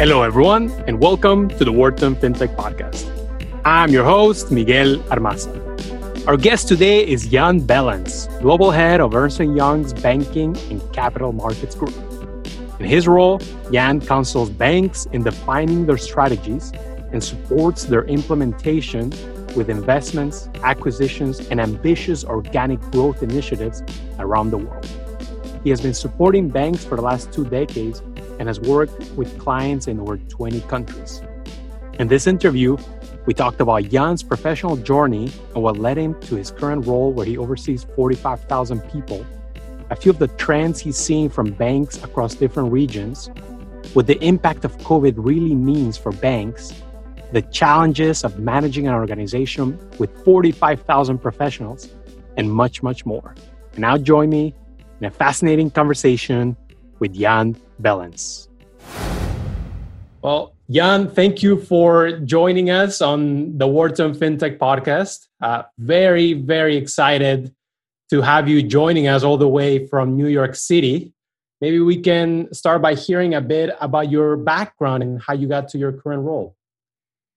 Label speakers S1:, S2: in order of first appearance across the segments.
S1: Hello, everyone, and welcome to the Wharton FinTech Podcast. I'm your host, Miguel Armaza. Our guest today is Jan Bellens, Global Head of Ernst & Young's Banking and Capital Markets Group. In his role, Jan counsels banks in defining their strategies and supports their implementation with investments, acquisitions, and ambitious organic growth initiatives around the world. He has been supporting banks for the last two decades and has worked with clients in over 20 countries. In this interview, we talked about Jan's professional journey and what led him to his current role where he oversees 45,000 people, a few of the trends he's seeing from banks across different regions, what the impact of COVID really means for banks, the challenges of managing an organization with 45,000 professionals, and much, much more. And now join me in a fascinating conversation with Jan Bellens. Well, Jan, thank you for joining us on the Wharton FinTech podcast. Uh, very, very excited to have you joining us all the way from New York City. Maybe we can start by hearing a bit about your background and how you got to your current role.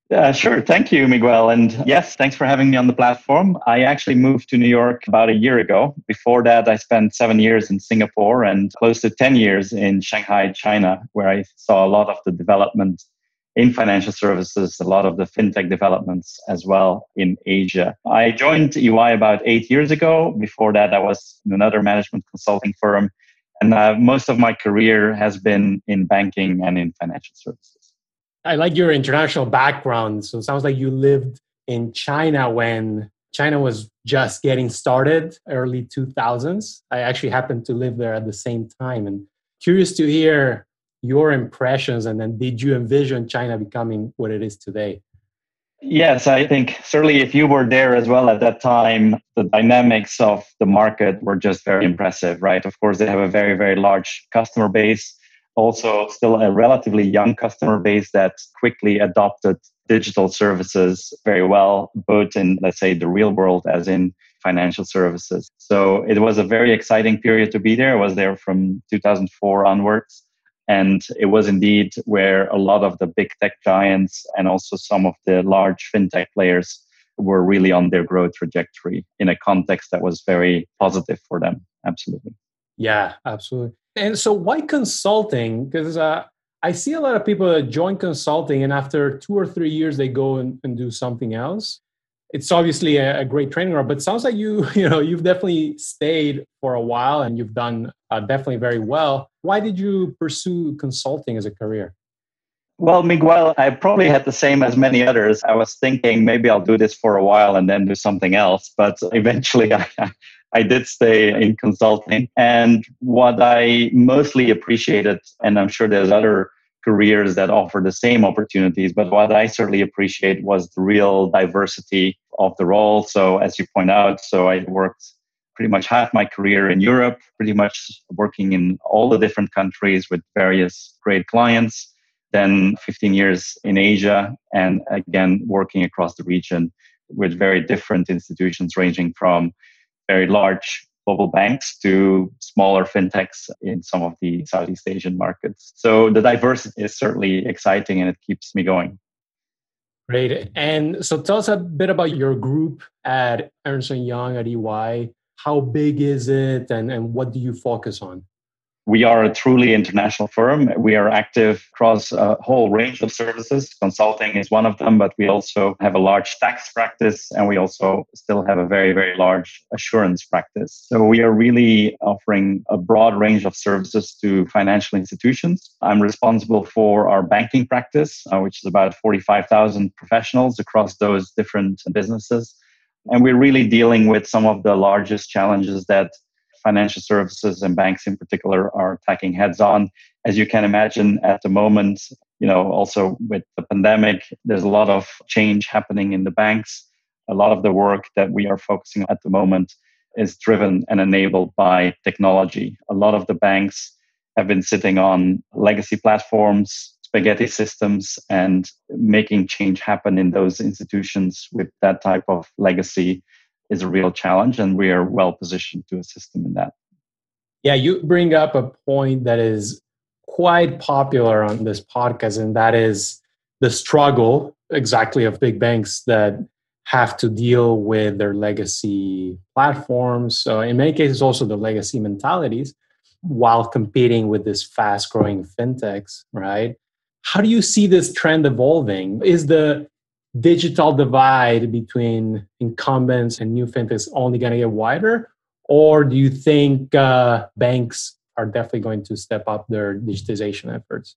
S2: Yeah, sure. Thank you, Miguel. And yes, thanks for having me on the platform. I actually moved to New York about a year ago. Before that, I spent seven years in Singapore and close to 10 years in Shanghai, China, where I saw a lot of the development in financial services, a lot of the fintech developments as well in Asia. I joined EY about eight years ago. Before that, I was in another management consulting firm. And uh, most of my career has been in banking and in financial services.
S1: I like your international background. So it sounds like you lived in China when China was just getting started, early 2000s. I actually happened to live there at the same time and curious to hear your impressions and then did you envision China becoming what it is today?
S2: Yes, I think certainly if you were there as well at that time, the dynamics of the market were just very impressive, right? Of course, they have a very, very large customer base also still a relatively young customer base that quickly adopted digital services very well, both in, let's say, the real world as in financial services. So it was a very exciting period to be there. I was there from 2004 onwards. And it was indeed where a lot of the big tech giants and also some of the large fintech players were really on their growth trajectory in a context that was very positive for them. Absolutely.
S1: Yeah, absolutely. And so, why consulting? Because uh, I see a lot of people that join consulting, and after two or three years, they go and, and do something else. It's obviously a, a great training ground, but sounds like you, you know, you've definitely stayed for a while, and you've done uh, definitely very well. Why did you pursue consulting as a career?
S2: Well, Miguel, I probably had the same as many others. I was thinking maybe I'll do this for a while and then do something else. But eventually I, I did stay in consulting. And what I mostly appreciated, and I'm sure there's other careers that offer the same opportunities, but what I certainly appreciate was the real diversity of the role. So, as you point out, so I worked pretty much half my career in Europe, pretty much working in all the different countries with various great clients. Then 15 years in Asia, and again, working across the region with very different institutions ranging from very large global banks to smaller fintechs in some of the Southeast Asian markets. So the diversity is certainly exciting and it keeps me going.
S1: Great. And so tell us a bit about your group at Ernst & Young at EY. How big is it and, and what do you focus on?
S2: We are a truly international firm. We are active across a whole range of services. Consulting is one of them, but we also have a large tax practice and we also still have a very, very large assurance practice. So we are really offering a broad range of services to financial institutions. I'm responsible for our banking practice, uh, which is about 45,000 professionals across those different businesses. And we're really dealing with some of the largest challenges that financial services and banks in particular are attacking heads on. As you can imagine at the moment, you know, also with the pandemic, there's a lot of change happening in the banks. A lot of the work that we are focusing at the moment is driven and enabled by technology. A lot of the banks have been sitting on legacy platforms, spaghetti systems, and making change happen in those institutions with that type of legacy is a real challenge, and we are well positioned to assist them in that.
S1: Yeah, you bring up a point that is quite popular on this podcast, and that is the struggle exactly of big banks that have to deal with their legacy platforms. So, in many cases, also the legacy mentalities while competing with this fast growing fintechs, right? How do you see this trend evolving? Is the digital divide between incumbents and new fintechs only going to get wider? Or do you think uh, banks are definitely going to step up their digitization efforts?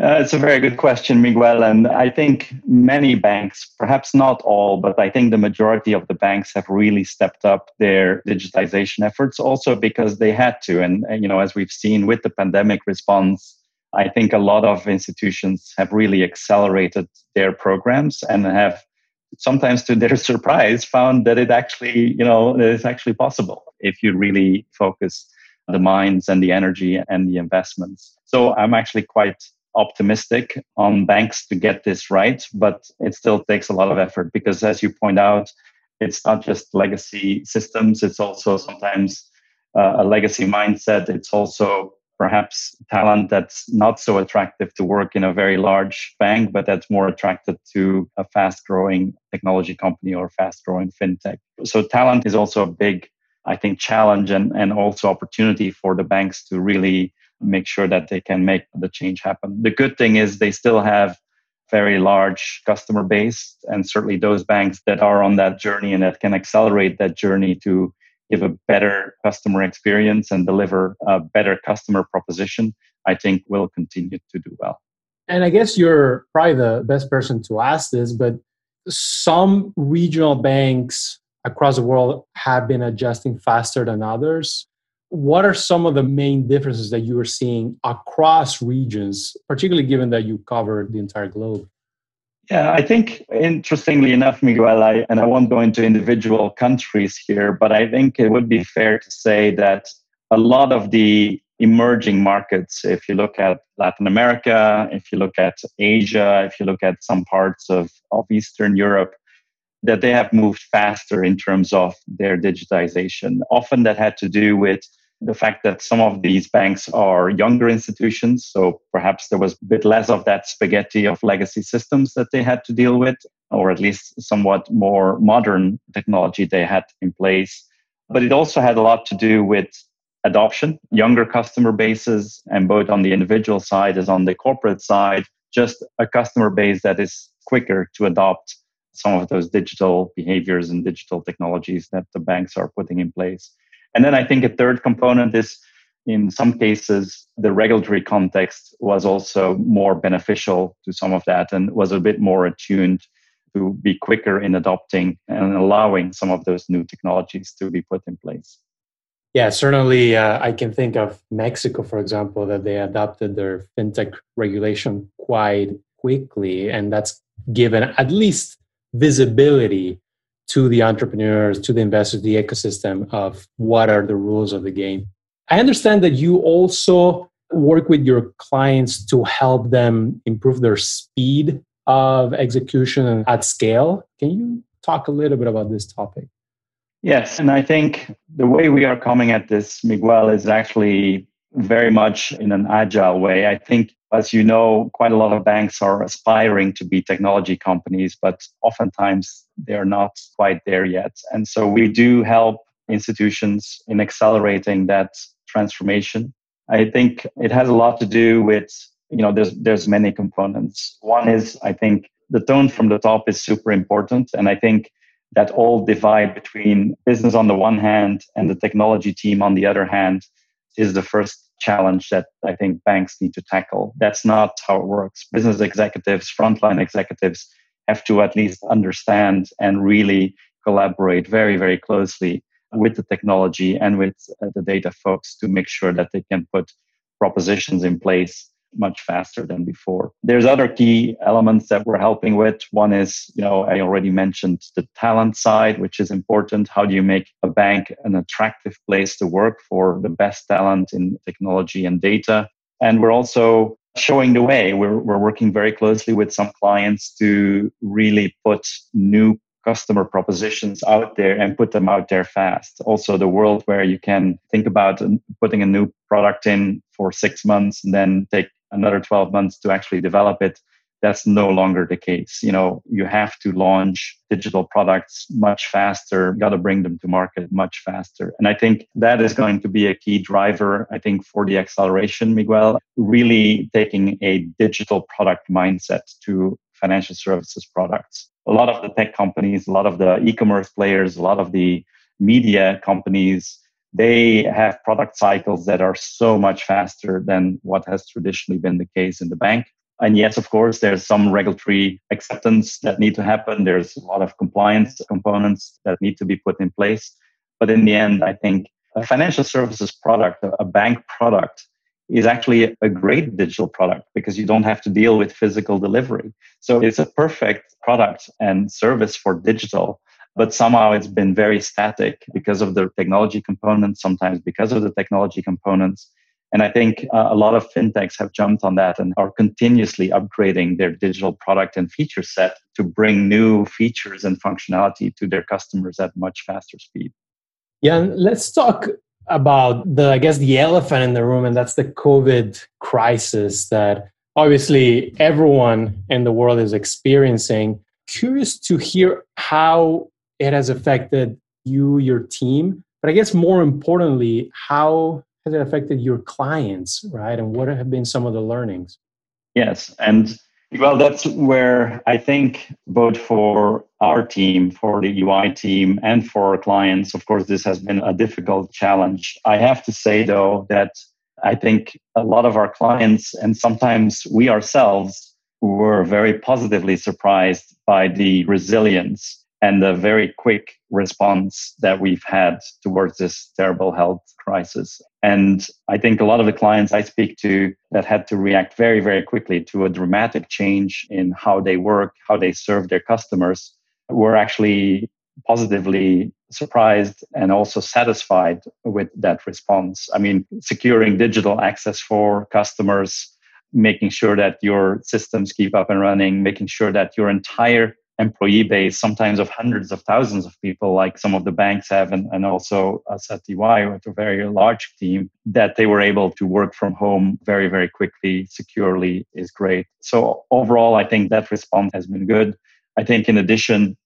S2: Uh, it's a very good question, Miguel. And I think many banks, perhaps not all, but I think the majority of the banks have really stepped up their digitization efforts also because they had to. And, and, you know, as we've seen with the pandemic response, I think a lot of institutions have really accelerated their programs and have sometimes to their surprise found that it actually, you know, it's actually possible if you really focus the minds and the energy and the investments. So I'm actually quite optimistic on banks to get this right, but it still takes a lot of effort because, as you point out, it's not just legacy systems, it's also sometimes uh, a legacy mindset. It's also perhaps talent that's not so attractive to work in a very large bank, but that's more attracted to a fast growing technology company or fast growing fintech. So, talent is also a big, I think, challenge and, and also opportunity for the banks to really make sure that they can make the change happen. The good thing is they still have very large customer base and certainly those banks that are on that journey and that can accelerate that journey to give a better customer experience and deliver a better customer proposition i think will continue to do well
S1: and i guess you're probably the best person to ask this but some regional banks across the world have been adjusting faster than others what are some of the main differences that you are seeing across regions, particularly given that you cover the entire globe?
S2: Yeah, I think interestingly enough, Miguel, I, and I won't go into individual countries here, but I think it would be fair to say that a lot of the emerging markets, if you look at Latin America, if you look at Asia, if you look at some parts of, of Eastern Europe, that they have moved faster in terms of their digitization. Often that had to do with the fact that some of these banks are younger institutions, so perhaps there was a bit less of that spaghetti of legacy systems that they had to deal with, or at least somewhat more modern technology they had in place. But it also had a lot to do with adoption, younger customer bases, and both on the individual side as on the corporate side, just a customer base that is quicker to adopt some of those digital behaviors and digital technologies that the banks are putting in place. And then I think a third component is in some cases, the regulatory context was also more beneficial to some of that and was a bit more attuned to be quicker in adopting and allowing some of those new technologies to be put in place.
S1: Yeah, certainly. Uh, I can think of Mexico, for example, that they adopted their fintech regulation quite quickly, and that's given at least visibility to the entrepreneurs, to the investors, the ecosystem of what are the rules of the game. I understand that you also work with your clients to help them improve their speed of execution at scale. Can you talk a little bit about this topic?
S2: Yes, and I think the way we are coming at this, Miguel, is actually very much in an agile way. I think as you know, quite a lot of banks are aspiring to be technology companies, but oftentimes they're not quite there yet. And so we do help institutions in accelerating that transformation. I think it has a lot to do with, you know, there's there's many components. One is I think the tone from the top is super important. And I think that all divide between business on the one hand and the technology team on the other hand is the first challenge that I think banks need to tackle. That's not how it works. Business executives, frontline executives have to at least understand and really collaborate very, very closely with the technology and with uh, the data folks to make sure that they can put propositions in place much faster than before. There's other key elements that we're helping with. One is, you know, I already mentioned the talent side, which is important. How do you make a bank an attractive place to work for the best talent in technology and data? And we're also showing the way. We're, we're working very closely with some clients to really put new customer propositions out there and put them out there fast. Also, the world where you can think about putting a new product in for six months and then take another 12 months to actually develop it that's no longer the case. You know you have to launch digital products much faster. Got to bring them to market much faster. And i think that is going to be a key driver i think for the acceleration miguel really taking a digital product mindset to financial services products. A lot of the tech companies a lot of the e-commerce players a lot of the media companies they have product cycles that are so much faster than what has traditionally been the case in the bank. And yes, of course, there's some regulatory acceptance that need to happen. There's a lot of compliance components that need to be put in place. But in the end, I think a financial services product, a bank product, is actually a great digital product because you don't have to deal with physical delivery. So it's a perfect product and service for digital but somehow it's been very static because of the technology components, sometimes because of the technology components. And I think uh, a lot of fintechs have jumped on that and are continuously upgrading their digital product and feature set to bring new features and functionality to their customers at much faster speed.
S1: Yeah, let's talk about the I guess the elephant in the room and that's the COVID crisis that obviously everyone in the world is experiencing. Curious to hear how it has affected you, your team, but I guess more importantly, how has it affected your clients, right? And what have been some of the learnings?
S2: Yes. And well, that's where I think both for our team, for the EY team, and for our clients, of course, this has been a difficult challenge. I have to say, though, that I think a lot of our clients, and sometimes we ourselves, were very positively surprised by the resilience and the very quick response that we've had towards this terrible health crisis. And I think a lot of the clients I speak to that had to react very, very quickly to a dramatic change in how they work, how they serve their customers, were actually positively surprised and also satisfied with that response. I mean, securing digital access for customers, making sure that your systems keep up and running, making sure that your entire employee base, sometimes of hundreds of thousands of people, like some of the banks have, and, and also us at EY with a very large team, that they were able to work from home very, very quickly, securely is great. So overall, I think that response has been good. I think in addition,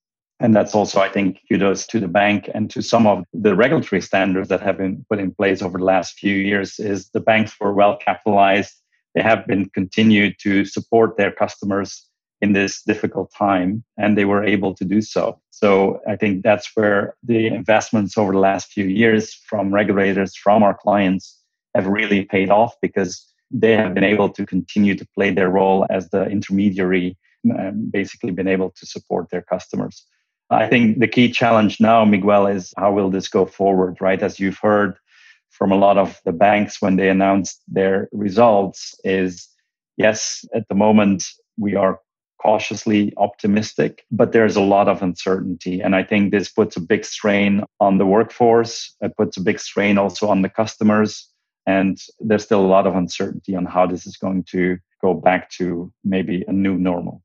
S2: and that's also, I think, kudos to the bank and to some of the regulatory standards that have been put in place over the last few years, is the banks were well capitalized. They have been continued to support their customers in this difficult time, and they were able to do so. So I think that's where the investments over the last few years from regulators, from our clients, have really paid off because they have been able to continue to play their role as the intermediary and basically been able to support their customers. I think the key challenge now, Miguel, is how will this go forward, right? As you've heard from a lot of the banks when they announced their results, is yes, at the moment we are cautiously optimistic, but there's a lot of uncertainty. And I think this puts a big strain on the workforce. It puts a big strain also on the customers. And there's still a lot of uncertainty on how this is going to go back to maybe a new normal.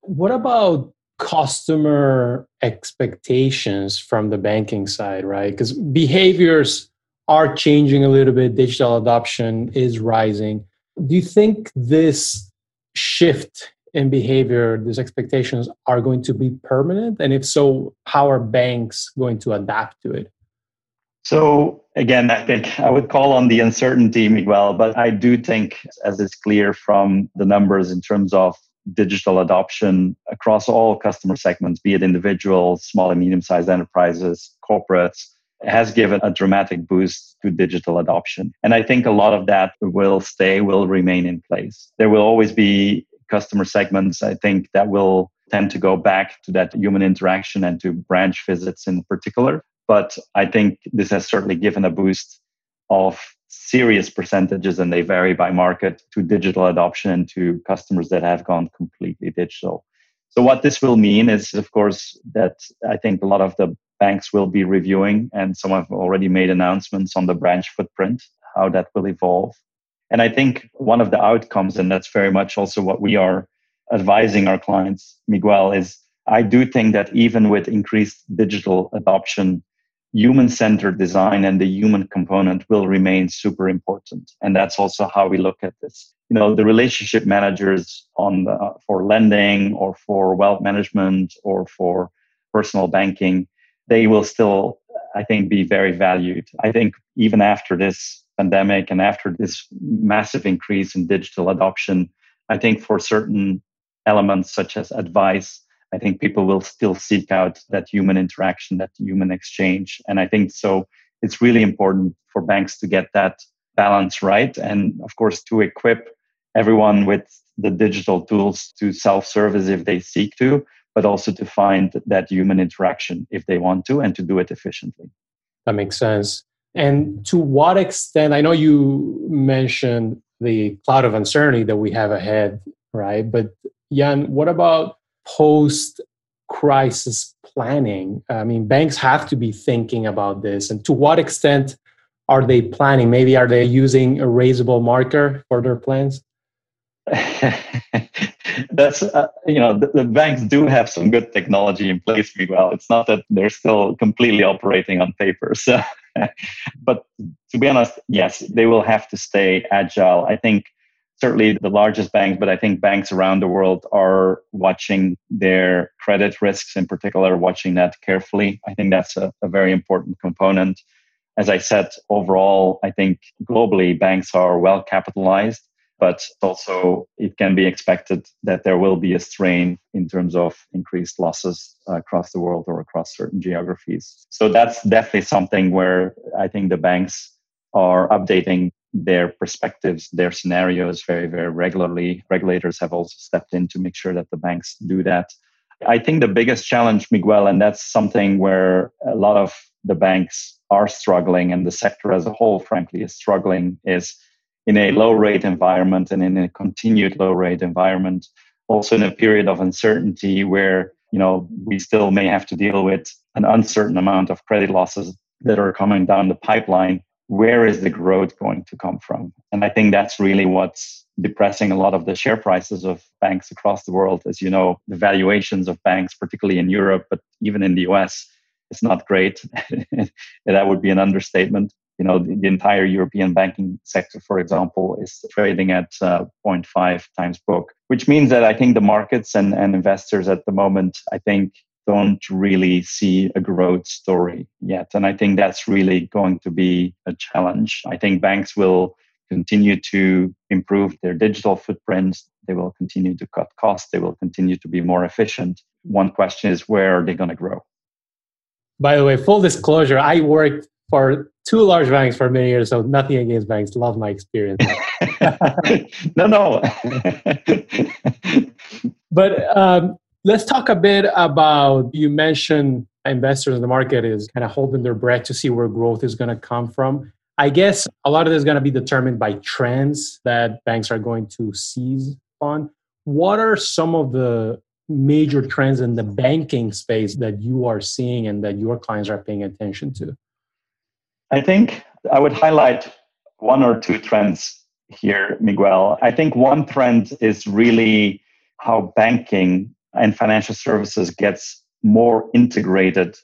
S1: What about customer expectations from the banking side, right? Because behaviors are changing a little bit, digital adoption is rising. Do you think this shift in behavior, these expectations are going to be permanent? And if so, how are banks going to adapt to it?
S2: So again, I think I would call on the uncertainty, Miguel, but I do think, as is clear from the numbers in terms of digital adoption across all customer segments, be it individuals, small and medium sized enterprises, corporates, has given a dramatic boost to digital adoption. And I think a lot of that will stay, will remain in place. There will always be customer segments, I think that will tend to go back to that human interaction and to branch visits in particular. But I think this has certainly given a boost of serious percentages, and they vary by market, to digital adoption and to customers that have gone completely digital. So, what this will mean is, of course, that I think a lot of the banks will be reviewing, and some have already made announcements on the branch footprint, how that will evolve. And I think one of the outcomes, and that's very much also what we are advising our clients, Miguel, is I do think that even with increased digital adoption, human centered design and the human component will remain super important. And that's also how we look at this. You know, the relationship managers on the, for lending or for wealth management or for personal banking, they will still, I think, be very valued. I think even after this pandemic and after this massive increase in digital adoption, I think for certain elements such as advice, I think people will still seek out that human interaction, that human exchange. And I think so it's really important for banks to get that balance right. And of course, to equip everyone with the digital tools to self service if they seek to, but also to find that human interaction if they want to and to do it efficiently.
S1: That makes sense. And to what extent, I know you mentioned the cloud of uncertainty that we have ahead, right? But Jan, what about post crisis planning? I mean, banks have to be thinking about this. And to what extent are they planning? Maybe are they using a raisable marker for their plans?
S2: That's uh, you know the, the, banks do have some good technology in place. Well, it's not that they're still completely operating on paper. So, but to be honest, yes, they will have to stay agile. I think certainly the largest banks, but I think banks around the world are watching their credit risks in particular, watching that carefully. I think that's a, a very important component. As I said, overall, I think globally banks are well capitalized, but also it can be expected that there will be a strain in terms of increased losses uh, across the world or across certain geographies. So that's definitely something where I think the banks are updating their perspectives, their scenarios very, very regularly. Regulators have also stepped in to make sure that the banks do that. I think the biggest challenge, Miguel, and that's something where a lot of the banks are struggling and the sector as a whole, frankly, is struggling, is in a low rate environment and in a continued low rate environment, also in a period of uncertainty where you know we still may have to deal with an uncertain amount of credit losses that are coming down the pipeline where is the growth going to come from? And I think that's really what's depressing a lot of the share prices of banks across the world. As you know, the valuations of banks, particularly in Europe, but even in the US, it's not great. that would be an understatement. You know, the, the, entire European banking sector, for example, is trading at uh, 0.5 times book, which means that I think the markets and, and investors at the moment, I think, don't really see a growth story yet. And I think that's really going to be a challenge. I think banks will continue to improve their digital footprints. They will continue to cut costs. They will continue to be more efficient. One question is where are they going to grow?
S1: By the way, full disclosure, I worked for two large banks for many years, so nothing against banks. Love my experience.
S2: no, no.
S1: but um, Let's talk a bit about you mentioned investors in the market is kind of holding their breath to see where growth is going to come from. I guess a lot of this is going to be determined by trends that banks are going to seize on. What are some of the major trends in the banking space that you are seeing and that your clients are paying attention to?
S2: I think I would highlight one or two trends here, Miguel. I think one trend is really how banking and financial services gets more integrated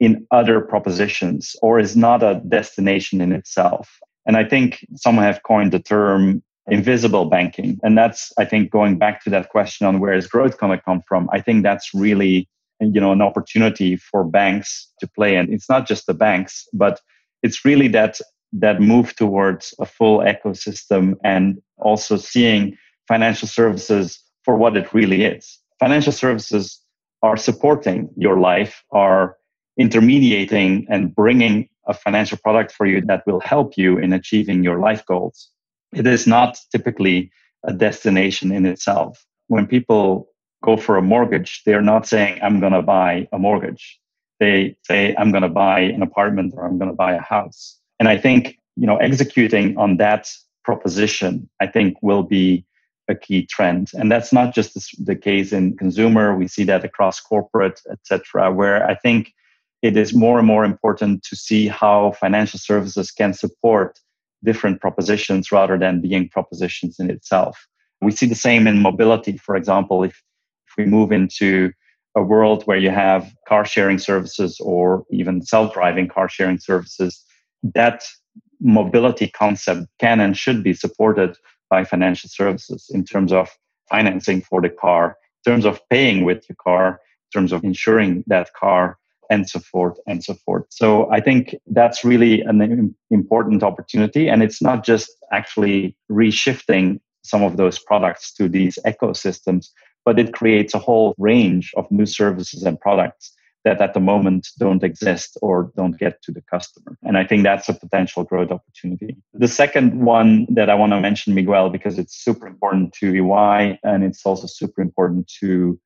S2: in other propositions or is not a destination in itself. And I think some have coined the term invisible banking. And that's, I think, going back to that question on where is growth going to come from. I think that's really, you know, an opportunity for banks to play. And it's not just the banks, but it's really that that move towards a full ecosystem and also seeing financial services for what it really is financial services are supporting your life, are intermediating and bringing a financial product for you that will help you in achieving your life goals. It is not typically a destination in itself. When people go for a mortgage, they're not saying, I'm going to buy a mortgage. They say, I'm going to buy an apartment or I'm going to buy a house. And I think, you know, executing on that proposition, I think will be a key trend. And that's not just the case in consumer. We see that across corporate, etc., where I think it is more and more important to see how financial services can support different propositions rather than being propositions in itself. We see the same in mobility. For example, if, if we move into a world where you have car sharing services or even self driving car sharing services, that mobility concept can and should be supported by financial services in terms of financing for the car, in terms of paying with your car, in terms of insuring that car, and so forth and so forth. So I think that's really an important opportunity. And it's not just actually reshifting some of those products to these ecosystems, but it creates a whole range of new services and products that at the moment don't exist or don't get to the customer. And I think that's a potential growth opportunity. The second one that I want to mention, Miguel, because it's super important to EY and it's also super important to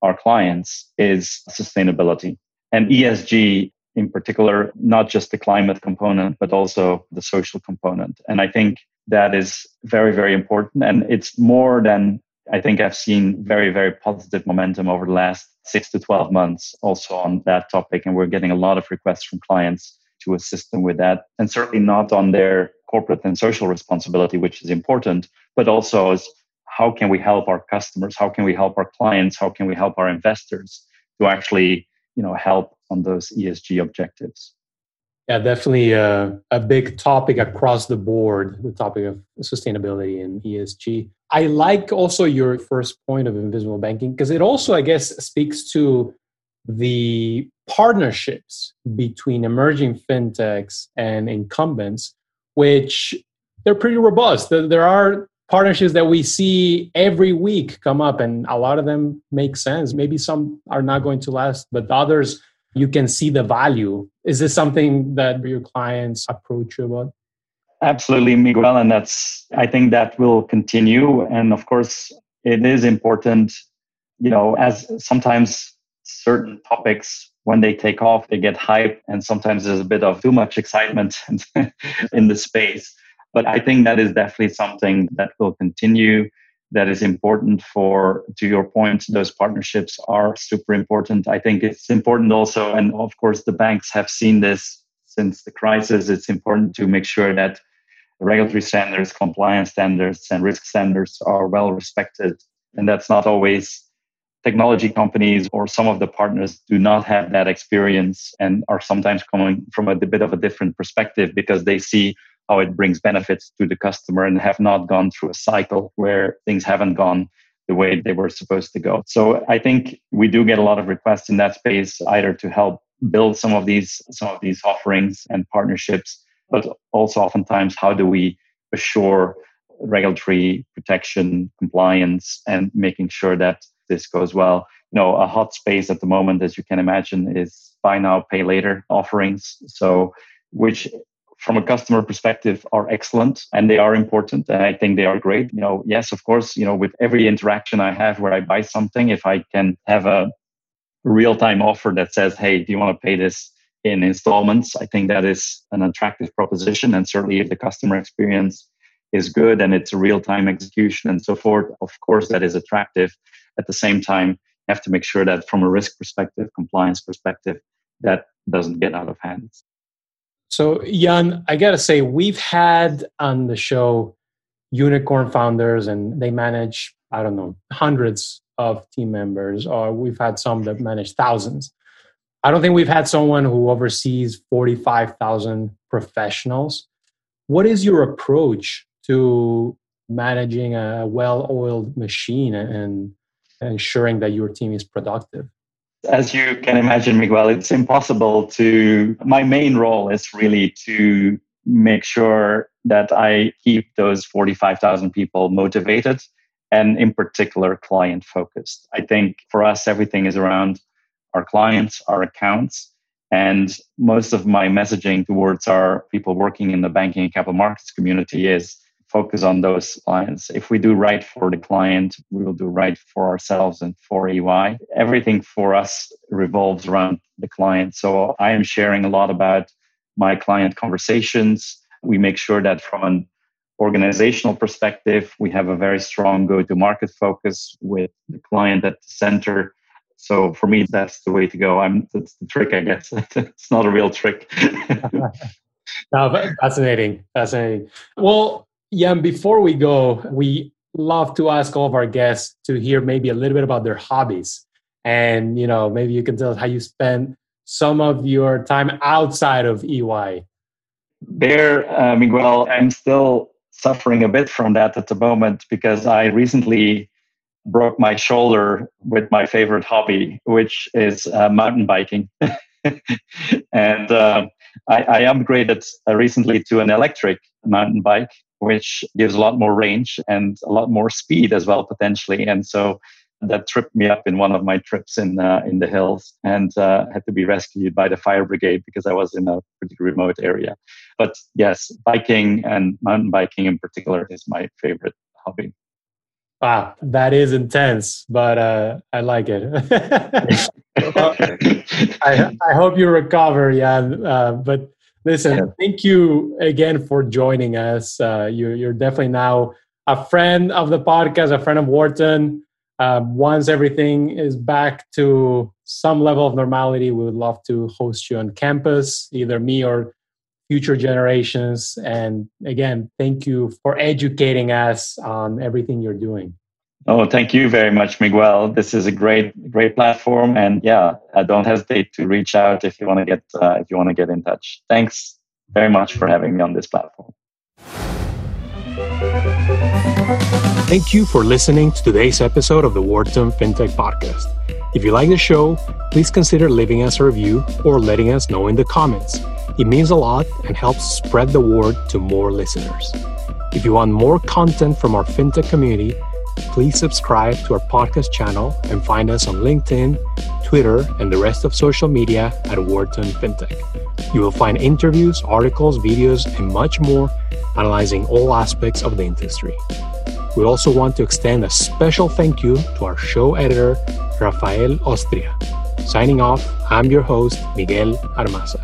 S2: our clients, is sustainability. And ESG in particular, not just the climate component, but also the social component. And I think that is very, very important. And it's more than I think I've seen very, very positive momentum over the last six to 12 months also on that topic. And we're getting a lot of requests from clients to assist them with that. And certainly not on their corporate and social responsibility, which is important, but also as how can we help our customers? How can we help our clients? How can we help our investors to actually, you know, help on those ESG objectives?
S1: Yeah, definitely a, a big topic across the board, the topic of sustainability and ESG. I like also your first point of invisible banking because it also, I guess, speaks to the partnerships between emerging fintechs and incumbents, which they're pretty robust. There are partnerships that we see every week come up, and a lot of them make sense. Maybe some are not going to last, but others you can see the value. Is this something that your clients approach you about?
S2: Absolutely, Miguel. And that's, I think that will continue. And of course, it is important, you know, as sometimes certain topics, when they take off, they get hype. And sometimes there's a bit of too much excitement in the space. But I think that is definitely something that will continue that is important for to your point those partnerships are super important. I think it's important also and of course the banks have seen this since the crisis. It's important to make sure that regulatory standards compliance standards and risk standards are well respected. And that's not always technology companies or some of the partners do not have that experience and are sometimes coming from a bit of a different perspective because they see how it brings benefits to the customer and have not gone through a cycle where things haven't gone the way they were supposed to go. So I think we do get a lot of requests in that space either to help build some of these some of these offerings and partnerships, but also oftentimes how do we assure regulatory protection, compliance, and making sure that this goes well. You know, a hot space at the moment, as you can imagine, is buy now, pay later offerings. So which from a customer perspective are excellent and they are important and i think they are great. You know yes of course you know with every interaction i have where i buy something if i can have a real time offer that says hey do you want to pay this in installments? I think that is an attractive proposition and certainly if the customer experience is good and it's a real time execution and so forth of course that is attractive. At the same time you have to make sure that from a risk perspective compliance perspective that doesn't get out of hand
S1: so, Jan, I got to say, we've had on the show unicorn founders, and they manage, I don't know, hundreds of team members, or we've had some that manage thousands. I don't think we've had someone who oversees 45,000 professionals. What is your approach to managing a well oiled machine and ensuring that your team is productive?
S2: As you can imagine, Miguel, it's impossible to. My main role is really to make sure that I keep those 45,000 people motivated and, in particular, client focused. I think for us, everything is around our clients, our accounts. And most of my messaging towards our people working in the banking and capital markets community is focus on those clients. If we do right for the client, we will do right for ourselves and for EY. Everything for us revolves around the client. So I am sharing a lot about my client conversations. We make sure that from an organizational perspective, we have a very strong go to market focus with the client at the center. So for me, that's the way to go. I'm that's the trick, I guess. it's not a real trick.
S1: no, fascinating, fascinating. Well, yeah, before we go, we love to ask all of our guests to hear maybe a little bit about their hobbies. and you know maybe you can tell us how you spend some of your time outside of EY.
S2: There, uh, Miguel, I'm still suffering a bit from that at the moment because I recently broke my shoulder with my favorite hobby, which is uh, mountain biking. and uh, I, I, upgraded uh, recently to an electric mountain bike, which gives a lot more range and a lot more speed as well, potentially. And so that tripped me up in one of my trips in uh, in the hills and uh, had to be rescued by the fire brigade because I was in a pretty remote area. But yes, biking and mountain biking in particular is my favorite hobby.
S1: Wow, that is intense, but uh, I like it. I, I hope you recover, yeah. Uh, but listen, yeah. thank you again for joining us. Uh, you, you're definitely now a friend of the podcast, a friend of Wharton. Um, once everything is back to some level of normality, we would love to host you on campus, either me or future generations. And again, thank you for educating us on everything you're doing.
S2: Oh, thank you very much, Miguel. This is a great, great platform, and yeah, don't hesitate to reach out if you want to get uh, if you want to get in touch. Thanks very much for having me on this platform.
S1: Thank you for listening to today's episode of the Wharton FinTech Podcast. If you like the show, please consider leaving us a review or letting us know in the comments. It means a lot and helps spread the word to more listeners. If you want more content from our FinTech community, please subscribe to our podcast channel and find us on LinkedIn, Twitter, and the rest of social media at Wharton FinTech. You will find interviews, articles, videos, and much more analyzing all aspects of the industry. We also want to extend a special thank you to our show editor, Rafael Ostria. Signing off, I'm your host, Miguel Armaza.